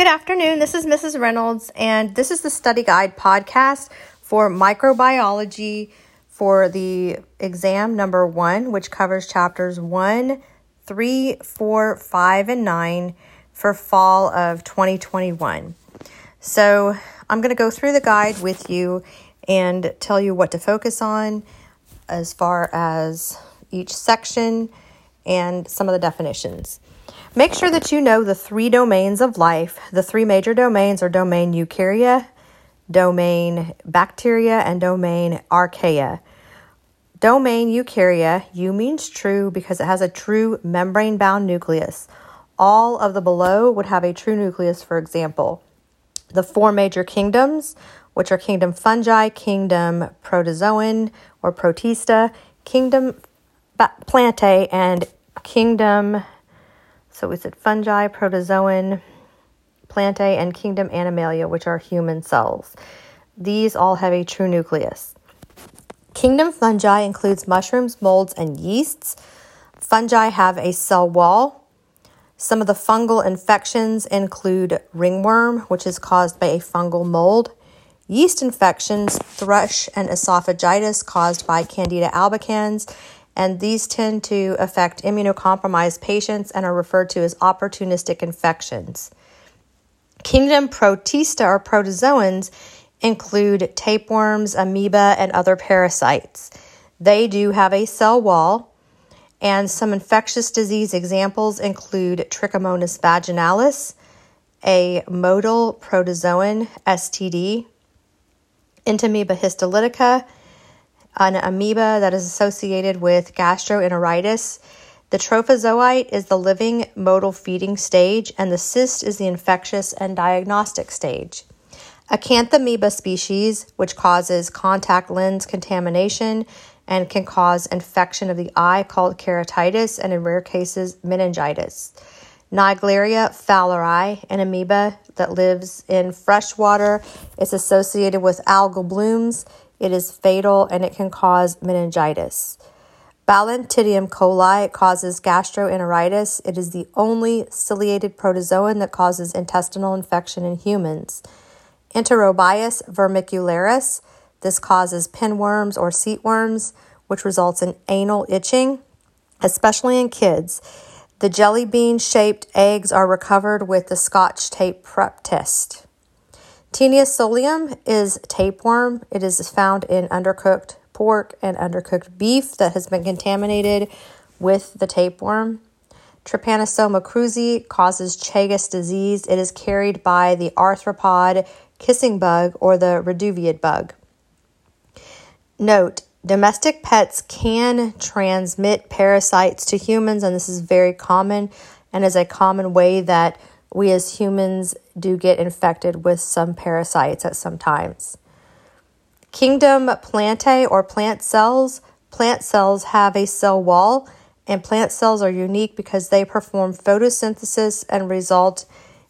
Good afternoon. This is Mrs. Reynolds, and this is the study guide podcast for microbiology for the exam number one, which covers chapters one, three, four, five, and nine for fall of 2021. So I'm going to go through the guide with you and tell you what to focus on as far as each section and some of the definitions. Make sure that you know the three domains of life. The three major domains are domain eukarya, domain bacteria, and domain archaea. Domain eukarya, U means true because it has a true membrane bound nucleus. All of the below would have a true nucleus, for example. The four major kingdoms, which are kingdom fungi, kingdom protozoan or protista, kingdom plantae, and kingdom so we said fungi, protozoan, plantae, and kingdom animalia, which are human cells. These all have a true nucleus. Kingdom fungi includes mushrooms, molds, and yeasts. Fungi have a cell wall. Some of the fungal infections include ringworm, which is caused by a fungal mold, yeast infections, thrush, and esophagitis caused by Candida albicans, and these tend to affect immunocompromised patients and are referred to as opportunistic infections. Kingdom protista or protozoans include tapeworms, amoeba, and other parasites. They do have a cell wall, and some infectious disease examples include Trichomonas vaginalis, a motile protozoan STD, Entamoeba histolytica, an amoeba that is associated with gastroenteritis. The trophozoite is the living motile feeding stage, and the cyst is the infectious and diagnostic stage. Acanthamoeba species, which causes contact lens contamination and can cause infection of the eye called keratitis, and in rare cases, meningitis. Naegleria fowleri, an amoeba that lives in fresh water, is associated with algal blooms. It is fatal and it can cause meningitis. Balantidium coli causes gastroenteritis. It is the only ciliated protozoan that causes intestinal infection in humans. Enterobius vermicularis. This causes pinworms or seatworms, which results in anal itching, especially in kids. The jelly bean shaped eggs are recovered with the scotch tape prep test. Taenia solium is tapeworm. It is found in undercooked pork and undercooked beef that has been contaminated with the tapeworm. Trypanosoma cruzi causes Chagas disease. It is carried by the arthropod kissing bug or the reduviid bug. Note, domestic pets can transmit parasites to humans, and this is very common and is a common way that we as humans do get infected with some parasites at some times. Kingdom plantae or plant cells. Plant cells have a cell wall, and plant cells are unique because they perform photosynthesis and result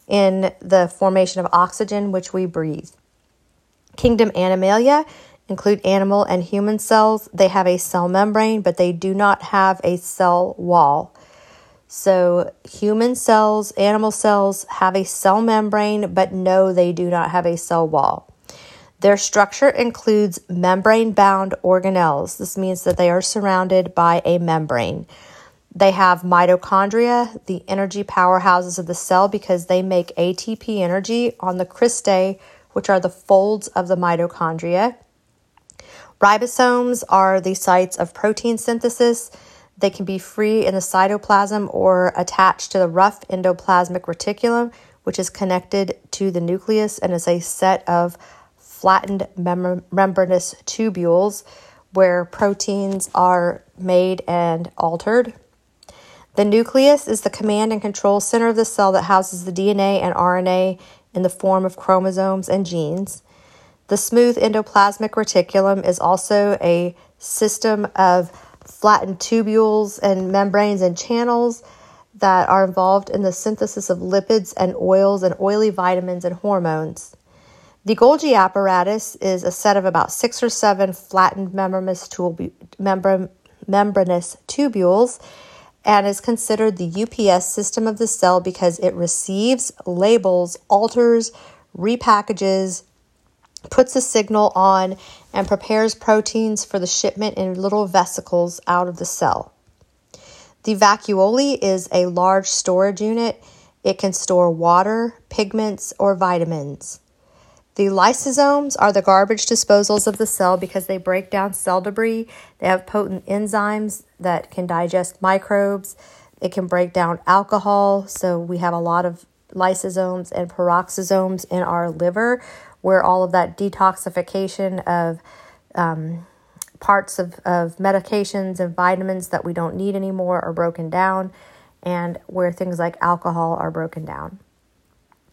in the formation of oxygen, which we breathe. Kingdom animalia include animal and human cells. They have a cell membrane, but they do not have a cell wall. So, human cells, animal cells have a cell membrane, but no, they do not have a cell wall. Their structure includes membrane bound organelles. This means that they are surrounded by a membrane. They have mitochondria, the energy powerhouses of the cell, because they make ATP energy on the cristae, which are the folds of the mitochondria. Ribosomes are the sites of protein synthesis. They can be free in the cytoplasm or attached to the rough endoplasmic reticulum, which is connected to the nucleus and is a set of flattened mem- membranous tubules where proteins are made and altered. The nucleus is the command and control center of the cell that houses the DNA and RNA in the form of chromosomes and genes. The smooth endoplasmic reticulum is also a system of flattened tubules and membranes and channels that are involved in the synthesis of lipids and oils and oily vitamins and hormones. The Golgi apparatus is a set of about six or seven flattened membranous, membranous tubules and is considered the UPS system of the cell because it receives, labels, alters, repackages, puts a signal on, and prepares proteins for the shipment in little vesicles out of the cell. The vacuole is a large storage unit. It can store water, pigments, or vitamins. The lysosomes are the garbage disposals of the cell because they break down cell debris. They have potent enzymes that can digest microbes. It can break down alcohol. So we have a lot of lysosomes and peroxisomes in our liver where all of that detoxification of um, parts of, of medications and vitamins that we don't need anymore are broken down, and where things like alcohol are broken down.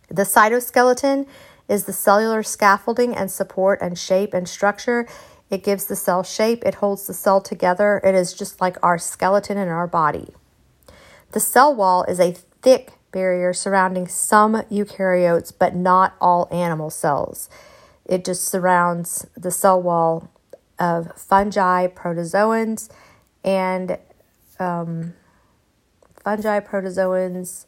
The cytoskeleton is the cellular scaffolding and support and shape and structure. It gives the cell shape, it holds the cell together. It is just like our skeleton in our body. The cell wall is a thick barrier surrounding some eukaryotes, but not all animal cells. It just surrounds the cell wall of fungi, protozoans, and um, fungi, protozoans,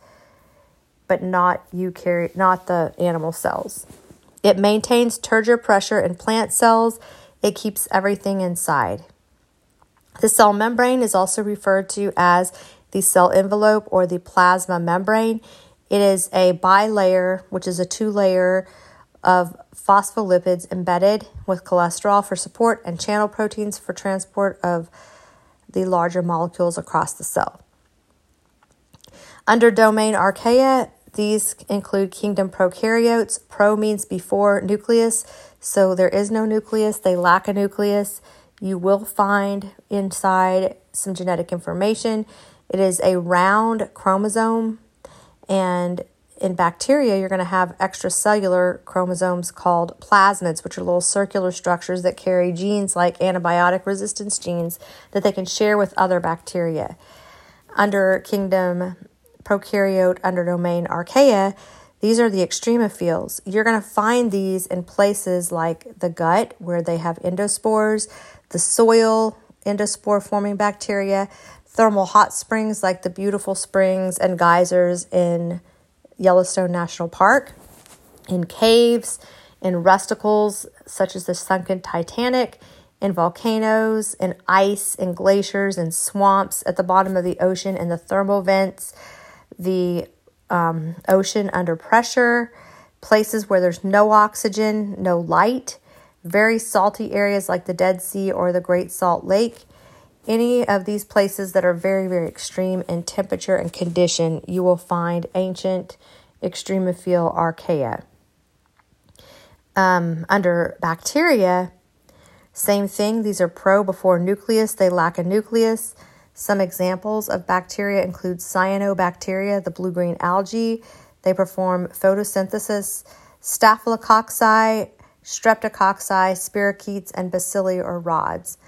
but not eukaryote, not the animal cells. It maintains turgor pressure in plant cells. It keeps everything inside. The cell membrane is also referred to as the cell envelope or the plasma membrane. It is a bilayer, which is a two layer of phospholipids embedded with cholesterol for support and channel proteins for transport of the larger molecules across the cell. Under domain archaea, these include kingdom prokaryotes. Pro means before nucleus, so there is no nucleus, they lack a nucleus. You will find inside some genetic information. It is a round chromosome, and in bacteria, you're going to have extracellular chromosomes called plasmids, which are little circular structures that carry genes like antibiotic resistance genes that they can share with other bacteria. Under kingdom prokaryote, under domain archaea, these are the extremophiles. You're going to find these in places like the gut, where they have endospores, the soil, endospore forming bacteria, thermal hot springs like the beautiful springs and geysers in Yellowstone National Park, in caves, in rusticles such as the sunken Titanic, in volcanoes, in ice, in glaciers, in swamps at the bottom of the ocean, in the thermal vents, the um, ocean under pressure, places where there's no oxygen, no light, very salty areas like the Dead Sea or the Great Salt Lake. Any of these places that are very, very extreme in temperature and condition, you will find ancient extremophile archaea. Um, under bacteria, same thing. These are pro before nucleus, they lack a nucleus. Some examples of bacteria include cyanobacteria, the blue green algae. They perform photosynthesis. Staphylococci, streptococci, spirochetes, and bacilli or rods.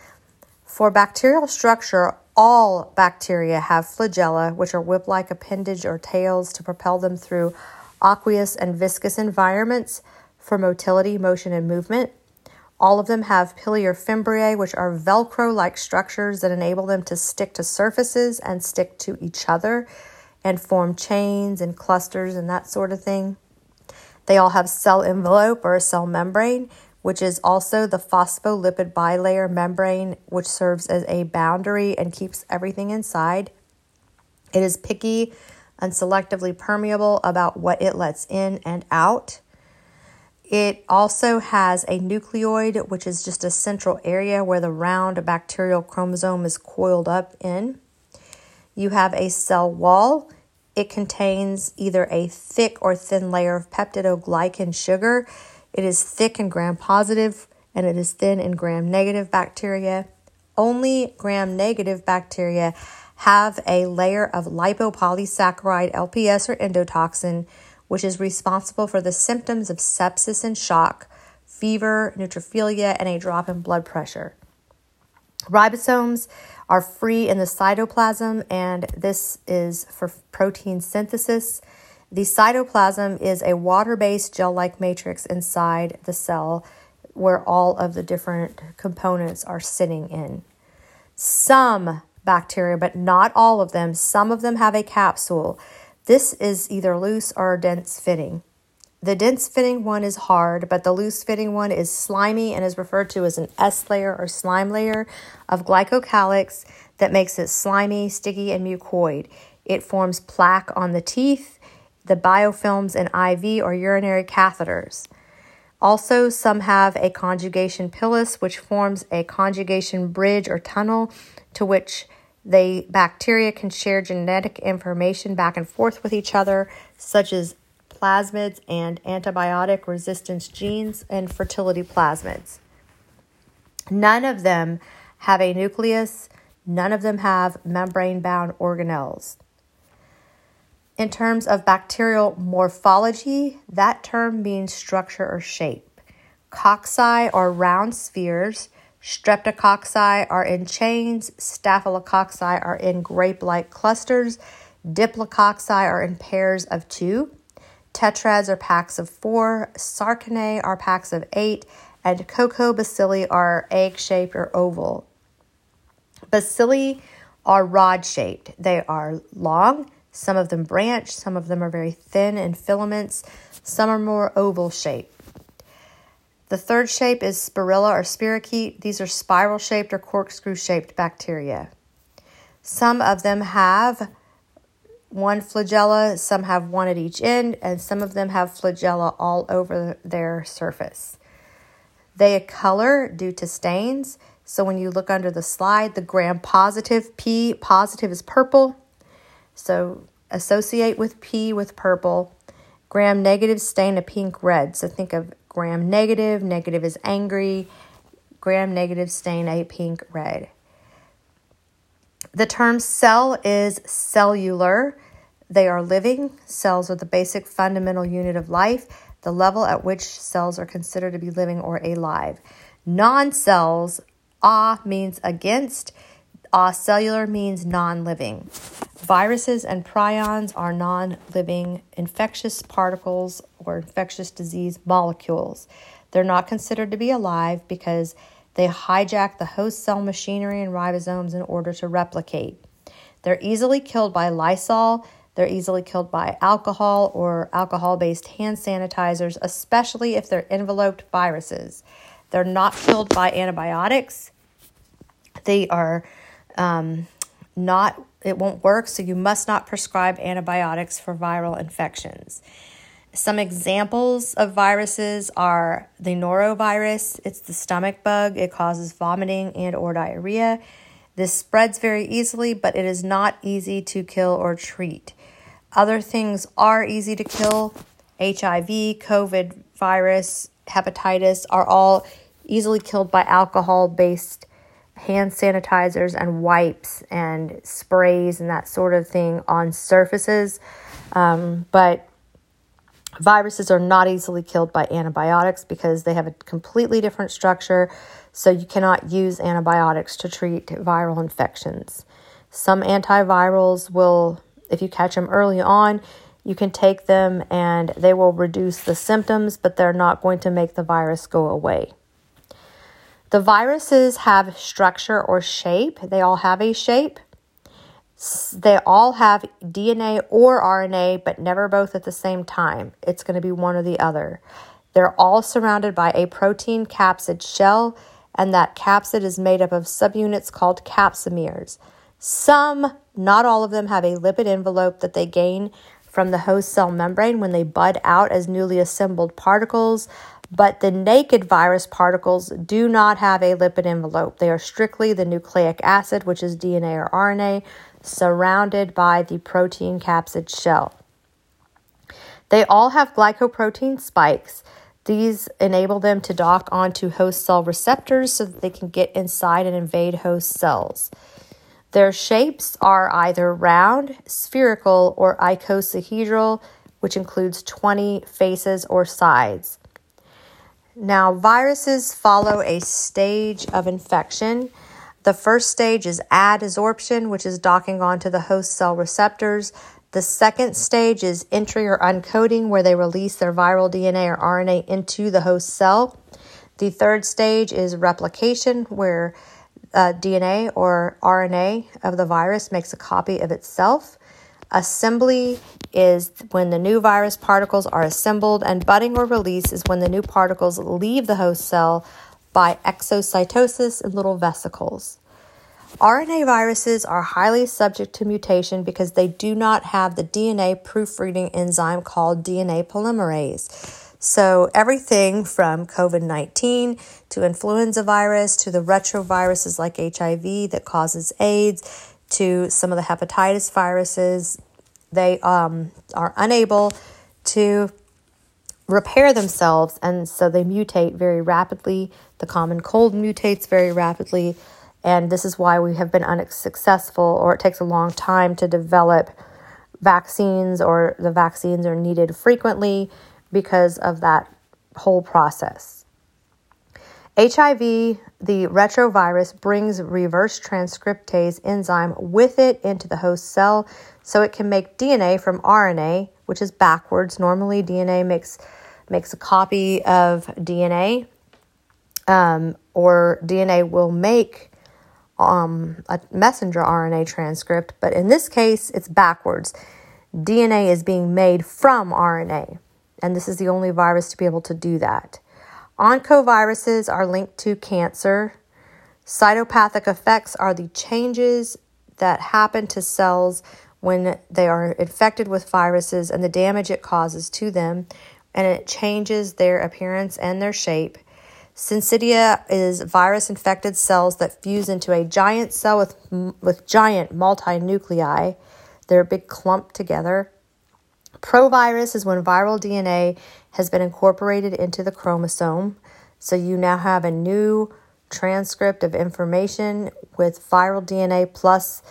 For bacterial structure, all bacteria have flagella, which are whip like appendage or tails to propel them through aqueous and viscous environments for motility, motion, and movement. All of them have pili or fimbriae, which are Velcro like structures that enable them to stick to surfaces and stick to each other and form chains and clusters and that sort of thing. They all have cell envelope or a cell membrane, which is also the phospholipid bilayer membrane, which serves as a boundary and keeps everything inside. It is picky and selectively permeable about what it lets in and out. It also has a nucleoid, which is just a central area where the round bacterial chromosome is coiled up in. You have a cell wall. It contains either a thick or thin layer of peptidoglycan sugar it is thick in gram positive and it is thin in gram negative bacteria. Only gram negative bacteria have a layer of lipopolysaccharide LPS or endotoxin, which is responsible for the symptoms of sepsis and shock, fever, neutrophilia, and a drop in blood pressure. Ribosomes are free in the cytoplasm, and this is for protein synthesis. The cytoplasm is a water based gel like matrix inside the cell where all of the different components are sitting in. Some bacteria, but not all of them. Some of them have a capsule. This is either loose or dense fitting. The dense fitting one is hard, but the loose fitting one is slimy and is referred to as an S layer or slime layer of glycocalyx that makes it slimy, sticky, and mucoid. It forms plaque on the teeth, the biofilms in IV or urinary catheters. Also, some have a conjugation pilus, which forms a conjugation bridge or tunnel to which the bacteria can share genetic information back and forth with each other, such as plasmids and antibiotic resistance genes and fertility plasmids. None of them have a nucleus, none of them have membrane bound organelles. In terms of bacterial morphology, that term means structure or shape. Cocci are round spheres, streptococci are in chains, staphylococci are in grape like clusters, diplococci are in pairs of two, tetrads are packs of four, sarcinae are packs of eight, and coccobacilli are egg shaped or oval. Bacilli are rod shaped, they are long some of them branch, some of them are very thin in filaments, some are more oval shaped. The third shape is spirilla or spirochete. These are spiral shaped or corkscrew shaped bacteria. Some of them have one flagella, some have one at each end, and some of them have flagella all over their surface. They color due to stains. So when you look under the slide, the gram positive P positive is purple, so associate with P with purple. Gram negative stain a pink red. So think of gram negative, negative is angry. Gram negative stain a pink red. The term cell is cellular. They are living. Cells are the basic fundamental unit of life, the level at which cells are considered to be living or alive. Non cells, ah means against, cellular means non living. Viruses and prions are non living infectious particles or infectious disease molecules. They're not considered to be alive because they hijack the host cell machinery and ribosomes in order to replicate. They're easily killed by Lysol. They're easily killed by alcohol or alcohol based hand sanitizers, especially if they're enveloped viruses. They're not killed by antibiotics. They are um, not it won't work, so you must not prescribe antibiotics for viral infections. Some examples of viruses are the norovirus, it's the stomach bug, it causes vomiting and or diarrhea. This spreads very easily, but it is not easy to kill or treat. Other things are easy to kill. HIV, COVID virus, hepatitis are all easily killed by alcohol based hand sanitizers and wipes and sprays and that sort of thing on surfaces. Um, but viruses are not easily killed by antibiotics because they have a completely different structure. So you cannot use antibiotics to treat viral infections. Some antivirals will, if you catch them early on, you can take them and they will reduce the symptoms, but they're not going to make the virus go away. The viruses have structure or shape. They all have a shape. They all have DNA or RNA, but never both at the same time. It's going to be one or the other. They're all surrounded by a protein capsid shell, and that capsid is made up of subunits called capsomeres. Some, not all of them, have a lipid envelope that they gain from the host cell membrane when they bud out as newly assembled particles but the naked virus particles do not have a lipid envelope. They are strictly the nucleic acid, which is DNA or RNA, surrounded by the protein capsid shell. They all have glycoprotein spikes. These enable them to dock onto host cell receptors so that they can get inside and invade host cells. Their shapes are either round, spherical, or icosahedral, which includes 20 faces or sides. Now, viruses follow a stage of infection. The first stage is adsorption, which is docking onto the host cell receptors. The second stage is entry or uncoating, where they release their viral DNA or RNA into the host cell. The third stage is replication, where uh, DNA or RNA of the virus makes a copy of itself. Assembly is when the new virus particles are assembled, and budding or release is when the new particles leave the host cell by exocytosis in little vesicles. RNA viruses are highly subject to mutation because they do not have the DNA proofreading enzyme called DNA polymerase. So, everything from COVID 19 to influenza virus to the retroviruses like HIV that causes AIDS to some of the hepatitis viruses, they um, are unable to repair themselves and so they mutate very rapidly. The common cold mutates very rapidly, and this is why we have been unsuccessful or it takes a long time to develop vaccines or the vaccines are needed frequently because of that whole process. HIV, the retrovirus, brings reverse transcriptase enzyme with it into the host cell so it can make DNA from RNA, which is backwards. Normally, DNA makes makes a copy of DNA, um, or DNA will make um, a messenger RNA transcript, but in this case, it's backwards. DNA is being made from RNA and this is the only virus to be able to do that. Oncoviruses are linked to cancer. Cytopathic effects are the changes that happen to cells when they are infected with viruses and the damage it causes to them, and it changes their appearance and their shape. Syncytia is virus infected cells that fuse into a giant cell with, with giant multinuclei. They're a big clump together. Provirus is when viral DNA has been incorporated into the chromosome. So you now have a new transcript of information with viral DNA plus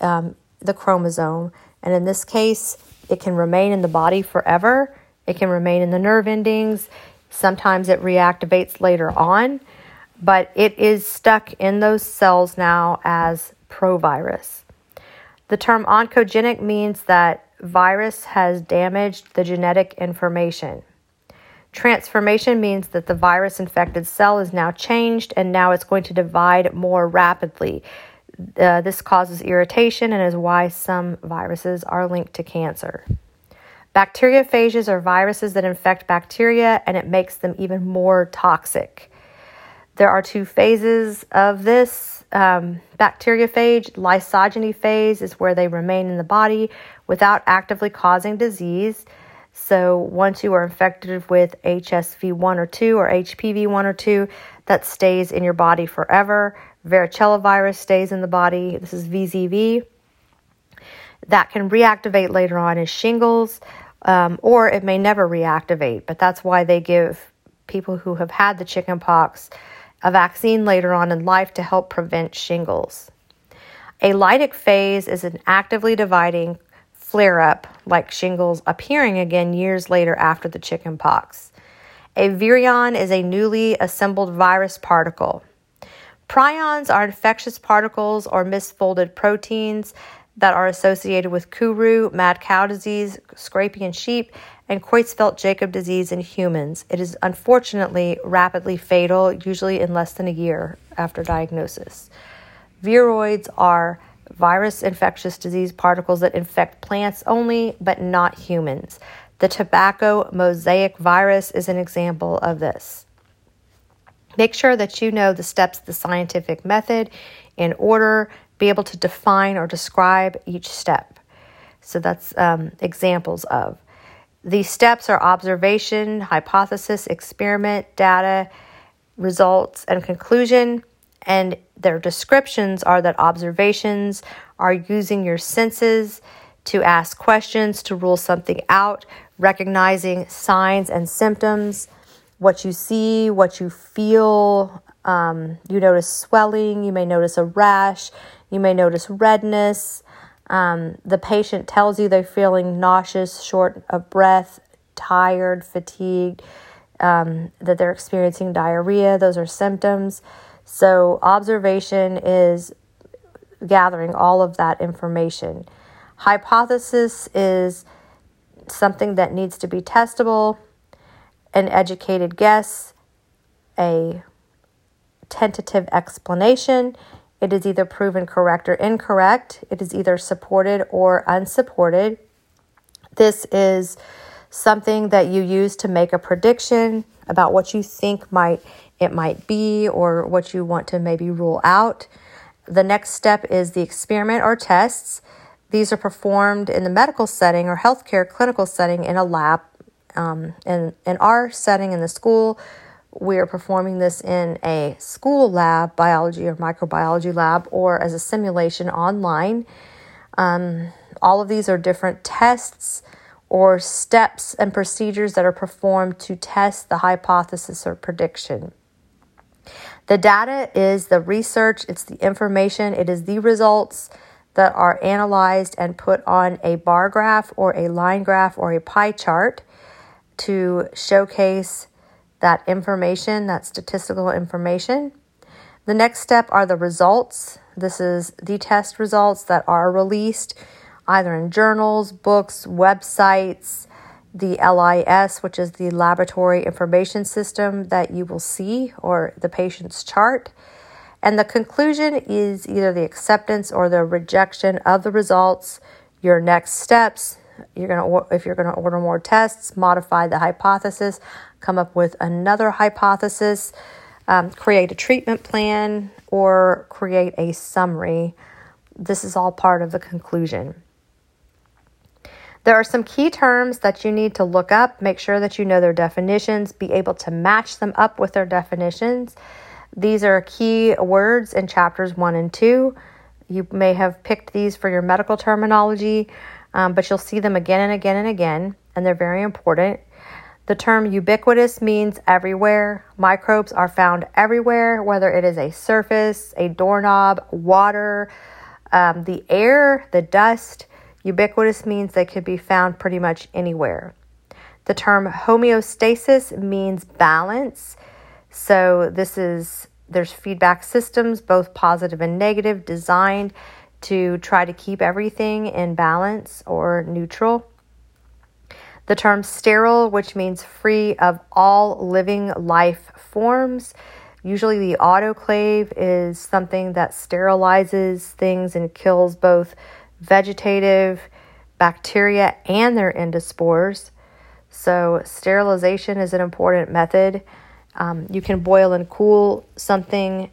um, the chromosome. And in this case, it can remain in the body forever. It can remain in the nerve endings. Sometimes it reactivates later on, but it is stuck in those cells now as provirus. The term oncogenic means that virus has damaged the genetic information. Transformation means that the virus infected cell is now changed and now it's going to divide more rapidly. Uh, this causes irritation and is why some viruses are linked to cancer. Bacteriophages are viruses that infect bacteria and it makes them even more toxic. There are two phases of this um, bacteriophage. Lysogeny phase is where they remain in the body without actively causing disease. So once you are infected with HSV1 or 2 or HPV1 or 2, that stays in your body forever. Varicella virus stays in the body. This is VZV. That can reactivate later on as shingles, um, or it may never reactivate. But that's why they give people who have had the chickenpox a vaccine later on in life to help prevent shingles. A lytic phase is an actively dividing flare up like shingles appearing again years later after the chickenpox. A virion is a newly assembled virus particle. Prions are infectious particles or misfolded proteins that are associated with Kuru, mad cow disease, scrapie in sheep, and Creutzfeldt Jakob disease in humans. It is unfortunately rapidly fatal, usually in less than a year after diagnosis. Viroids are virus infectious disease particles that infect plants only, but not humans. The tobacco mosaic virus is an example of this. Make sure that you know the steps of the scientific method in order, be able to define or describe each step. So that's um, examples of. These steps are observation, hypothesis, experiment, data, results, and conclusion. And their descriptions are that observations are using your senses to ask questions, to rule something out, recognizing signs and symptoms, what you see, what you feel. Um, you notice swelling, you may notice a rash, you may notice redness. Um, the patient tells you they're feeling nauseous, short of breath, tired, fatigued, um, that they're experiencing diarrhea. Those are symptoms. So, observation is gathering all of that information. Hypothesis is something that needs to be testable, an educated guess, a tentative explanation, It is either proven correct or incorrect. It is either supported or unsupported. This is something that you use to make a prediction about what you think might it might be or what you want to maybe rule out. The next step is the experiment or tests. These are performed in the medical setting or healthcare clinical setting in a lab. Um, in, in our setting in the school, we are performing this in a school lab, biology or microbiology lab, or as a simulation online. Um, all of these are different tests or steps and procedures that are performed to test the hypothesis or prediction. The data is the research, it's the information, it is the results that are analyzed and put on a bar graph or a line graph or a pie chart to showcase that information, that statistical information. The next step are the results. This is the test results that are released either in journals, books, websites, the LIS, which is the laboratory information system that you will see, or the patient's chart. And the conclusion is either the acceptance or the rejection of the results. Your next steps, you're going to if you're going to order more tests, modify the hypothesis, come up with another hypothesis, um, create a treatment plan, or create a summary. This is all part of the conclusion. There are some key terms that you need to look up. Make sure that you know their definitions, be able to match them up with their definitions. These are key words in chapters one and two. You may have picked these for your medical terminology, um, but you'll see them again and again and again, and they're very important. The term ubiquitous means everywhere. Microbes are found everywhere, whether it is a surface, a doorknob, water, um, the air, the dust. Ubiquitous means they could be found pretty much anywhere. The term homeostasis means balance. So this is there's feedback systems, both positive and negative, designed to try to keep everything in balance or neutral. The term sterile, which means free of all living life forms. Usually, the autoclave is something that sterilizes things and kills both vegetative bacteria and their endospores. So, sterilization is an important method. Um, you can boil and cool something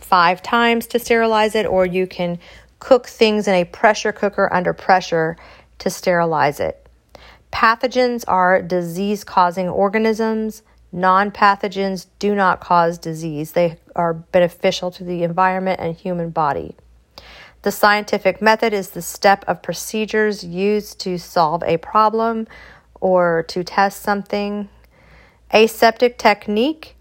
five times to sterilize it, or you can cook things in a pressure cooker under pressure to sterilize it. Pathogens are disease causing organisms. Non pathogens do not cause disease, they are beneficial to the environment and human body. The scientific method is the step of procedures used to solve a problem or to test something. Aseptic technique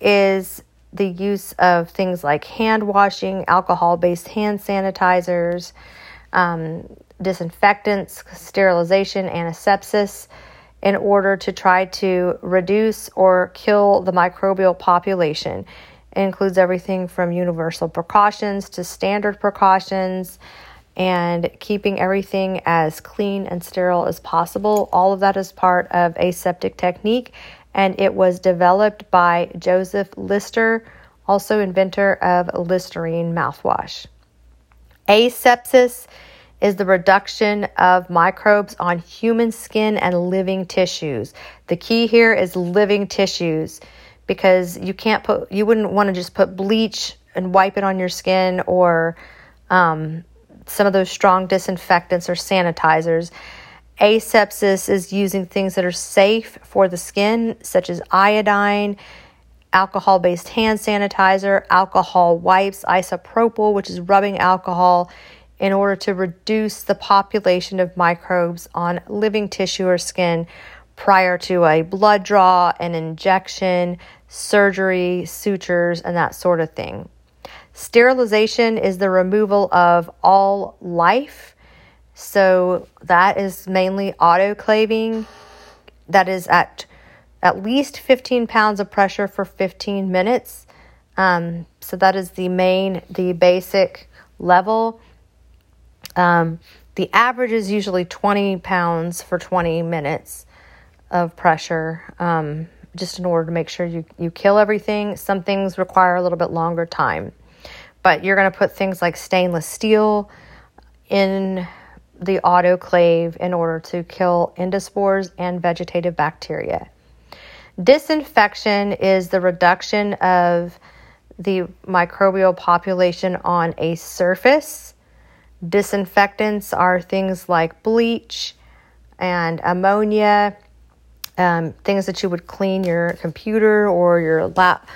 is the use of things like hand washing, alcohol based hand sanitizers, um, disinfectants, sterilization, antisepsis in order to try to reduce or kill the microbial population. It includes everything from universal precautions to standard precautions and keeping everything as clean and sterile as possible. All of that is part of aseptic technique, and it was developed by Joseph Lister, also inventor of Listerine mouthwash. Asepsis is the reduction of microbes on human skin and living tissues. The key here is living tissues because you can't put you wouldn't want to just put bleach and wipe it on your skin or um, some of those strong disinfectants or sanitizers. Asepsis is using things that are safe for the skin, such as iodine, alcohol based hand sanitizer, alcohol wipes, isopropyl, which is rubbing alcohol in order to reduce the population of microbes on living tissue or skin prior to a blood draw, an injection, surgery, sutures, and that sort of thing. Sterilization is the removal of all life. So that is mainly autoclaving. That is at at least 15 pounds of pressure for 15 minutes. Um, so that is the main, the basic level. Um, the average is usually 20 pounds for 20 minutes of pressure. Um, just in order to make sure you, you kill everything. Some things require a little bit longer time. but you're going to put things like stainless steel in the autoclave in order to kill endospores and vegetative bacteria. Disinfection is the reduction of the microbial population on a surface. Disinfectants are things like bleach and ammonia, um, things that you would clean your computer or your lap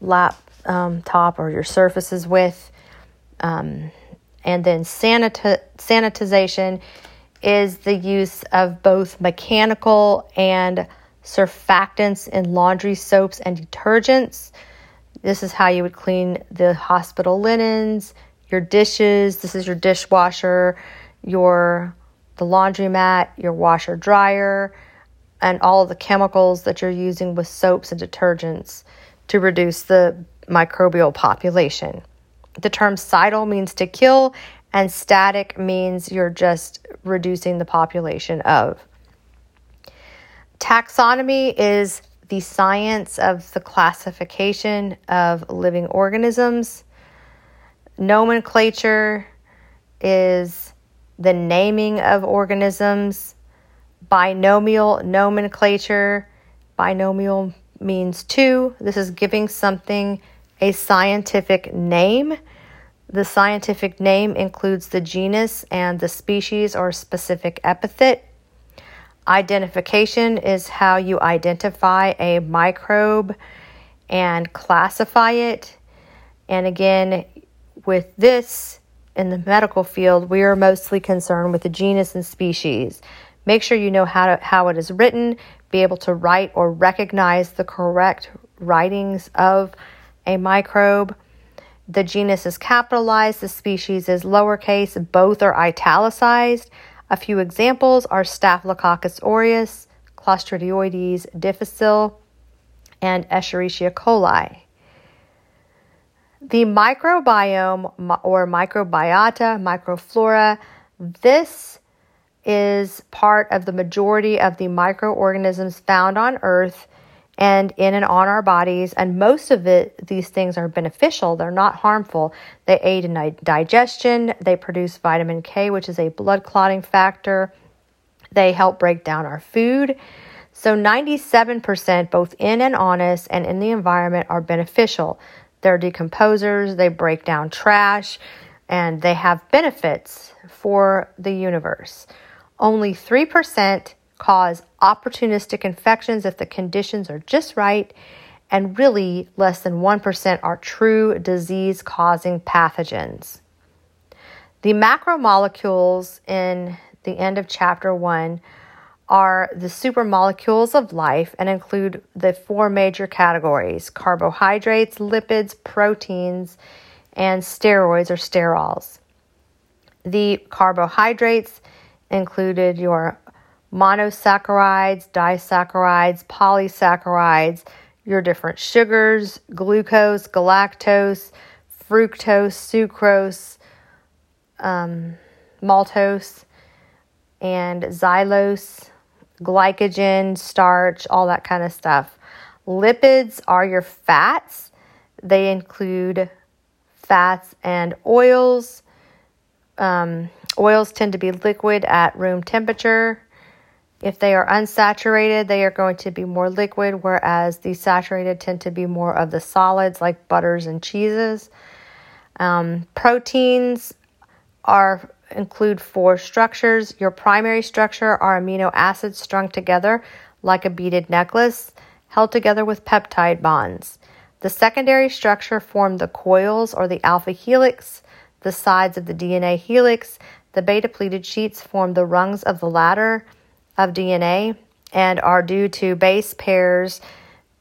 laptop um, or your surfaces with. Um, and then sanita- sanitization is the use of both mechanical and surfactants in laundry soaps and detergents. This is how you would clean the hospital linens, your dishes. This is your dishwasher, your the laundromat, your washer dryer, and all of the chemicals that you're using with soaps and detergents to reduce the microbial population. The term cidal means to kill, and static means you're just reducing the population of. Taxonomy is the science of the classification of living organisms. Nomenclature is the naming of organisms. Binomial nomenclature, binomial means two. This is giving something a scientific name. The scientific name includes the genus and the species or specific epithet. Identification is how you identify a microbe and classify it. And again, with this in the medical field, we are mostly concerned with the genus and species. Make sure you know how, to, how it is written, be able to write or recognize the correct writings of a microbe. The genus is capitalized, the species is lowercase, both are italicized. A few examples are Staphylococcus aureus, Clostridioides difficile, and Escherichia coli. The microbiome or microbiota, microflora, this is part of the majority of the microorganisms found on Earth and in and on our bodies. And most of it, these things are beneficial. They're not harmful. They aid in digestion. They produce vitamin K, which is a blood clotting factor. They help break down our food. So 97% both in and on us and in the environment are beneficial. They're decomposers, they break down trash, and they have benefits for the universe. Only 3% cause opportunistic infections if the conditions are just right, and really less than 1% are true disease causing pathogens. The macromolecules in the end of chapter 1 are the supermolecules of life and include the four major categories carbohydrates, lipids, proteins, and steroids or sterols. The carbohydrates included your monosaccharides, disaccharides, polysaccharides, your different sugars, glucose, galactose, fructose, sucrose, um, maltose, and xylose, glycogen, starch, all that kind of stuff. Lipids are your fats. They include fats and oils. Um, oils tend to be liquid at room temperature. If they are unsaturated, they are going to be more liquid, whereas the saturated tend to be more of the solids like butters and cheeses. Um, proteins are include four structures. Your primary structure are amino acids strung together like a beaded necklace, held together with peptide bonds. The secondary structure form the coils or the alpha helix, the sides of the DNA helix. The beta pleated sheets form the rungs of the ladder of DNA and are due to base pairs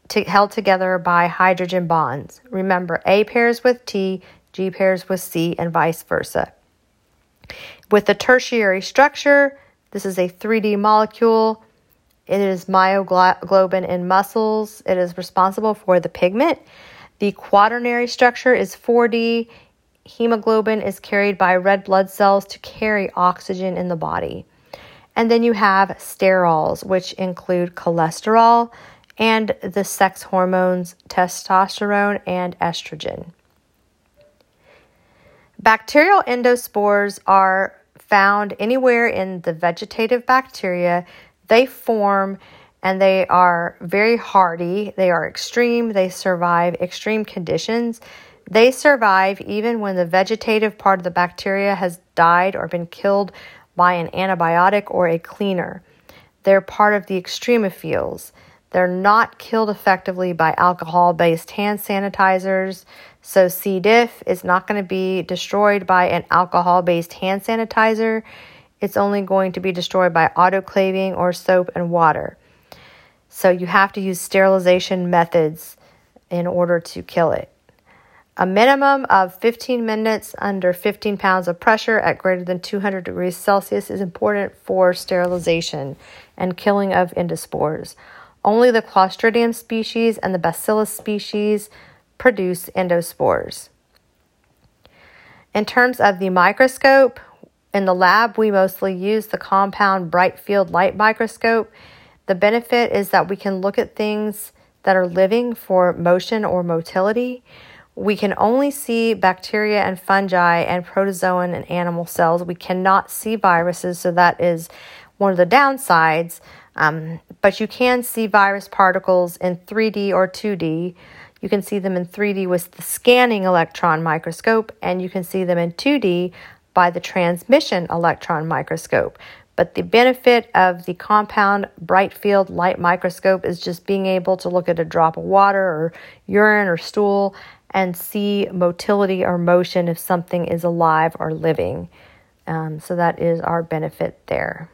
to, held together by hydrogen bonds. Remember, A pairs with T, G pairs with C, and vice versa. With the tertiary structure, this is a 3D molecule. It is myoglobin in muscles. It is responsible for the pigment. The quaternary structure is 4D. Hemoglobin is carried by red blood cells to carry oxygen in the body. And then you have sterols, which include cholesterol and the sex hormones testosterone and estrogen. Bacterial endospores are found anywhere in the vegetative bacteria. They form and they are very hardy. They are extreme. They survive extreme conditions. They survive even when the vegetative part of the bacteria has died or been killed by an antibiotic or a cleaner. They're part of the extremophiles. They're not killed effectively by alcohol based hand sanitizers. So, C. diff is not going to be destroyed by an alcohol based hand sanitizer. It's only going to be destroyed by autoclaving or soap and water. So, you have to use sterilization methods in order to kill it. A minimum of 15 minutes under 15 pounds of pressure at greater than 200 degrees Celsius is important for sterilization and killing of endospores. Only the Clostridium species and the Bacillus species produce endospores. In terms of the microscope, in the lab, we mostly use the compound bright field light microscope. The benefit is that we can look at things that are living for motion or motility. We can only see bacteria and fungi and protozoan and animal cells. We cannot see viruses, so that is one of the downsides. Um, but you can see virus particles in 3D or 2D. You can see them in 3D with the scanning electron microscope, and you can see them in 2D by the transmission electron microscope. But the benefit of the compound bright field light microscope is just being able to look at a drop of water or urine or stool and see motility or motion if something is alive or living. Um, so that is our benefit there.